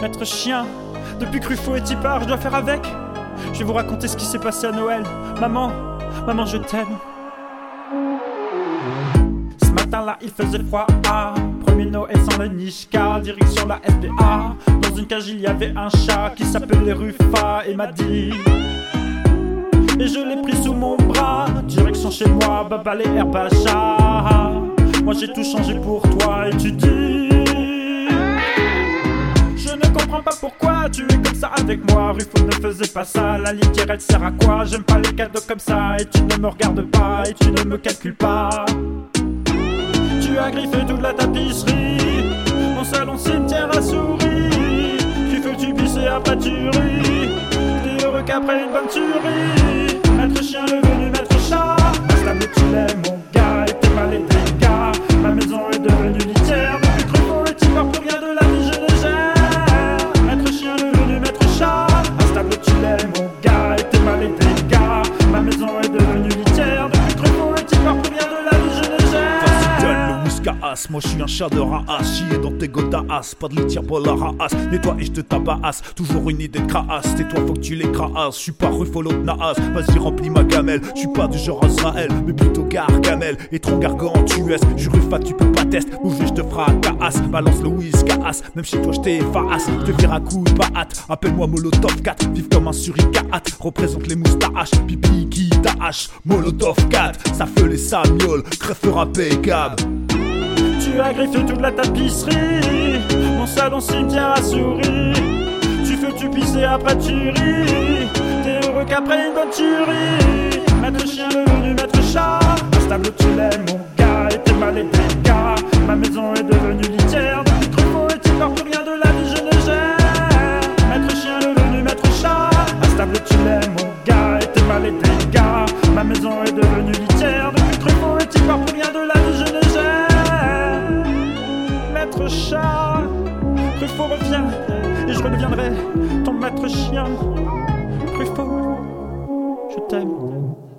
Maître chien, depuis Cruffaut et Tipard, je dois faire avec. Je vais vous raconter ce qui s'est passé à Noël. Maman, maman, je t'aime. Ce matin-là, il faisait froid. Ah, premier Noël sans le Nishka, direction la SBA. Dans une cage, il y avait un chat qui s'appelait Rufa et m'a dit. Et je l'ai pris sous mon bras, direction chez moi, Baba les Herbacha. Moi j'ai tout changé pour toi et tu avec moi. Rufo ne faisait pas ça, la litière elle sert à quoi? J'aime pas les cadeaux comme ça et tu ne me regardes pas et tu ne me calcules pas. Tu as griffé toute la tapisserie, mon salon cimetière a souri. Tu fais tu pisses et après tu ris. T'es heureux qu'après une bonne. Moi, je suis un chat de raas. Chier dans tes godaas. Pas de litière pour la raas. Nettoie et je te tabasse. Toujours une idée de crasse. Tais toi, faut que tu les crasses. Je suis pas Ruffalo de Naas. Vas-y, remplis ma gamelle. Je suis pas du genre Azrael, mais plutôt Gargamel. Et trop gargantuesque. Je Ruffa, tu peux pas tester. Bouger, je te ferai caas. Balance le whiskaas. Même chez toi, je t'efface. Te vire à coup de hâte. Appelle-moi Molotov 4. Vive comme un suricate. Représente les moustaches. Pipi qui tâche. Molotov 4. Ça fait les samioles. Crève impeccable. Tu as griffé toute la tapisserie. Mon salon cimetière a souri. Tu fais tu pisses et après tu ris. T'es heureux qu'après une bonne tuerie. Maître chien devenu maître chat. Instable tu l'aimes mon Chat, Truffaut revient et je redeviendrai ton maître chien. Truffaut, je t'aime.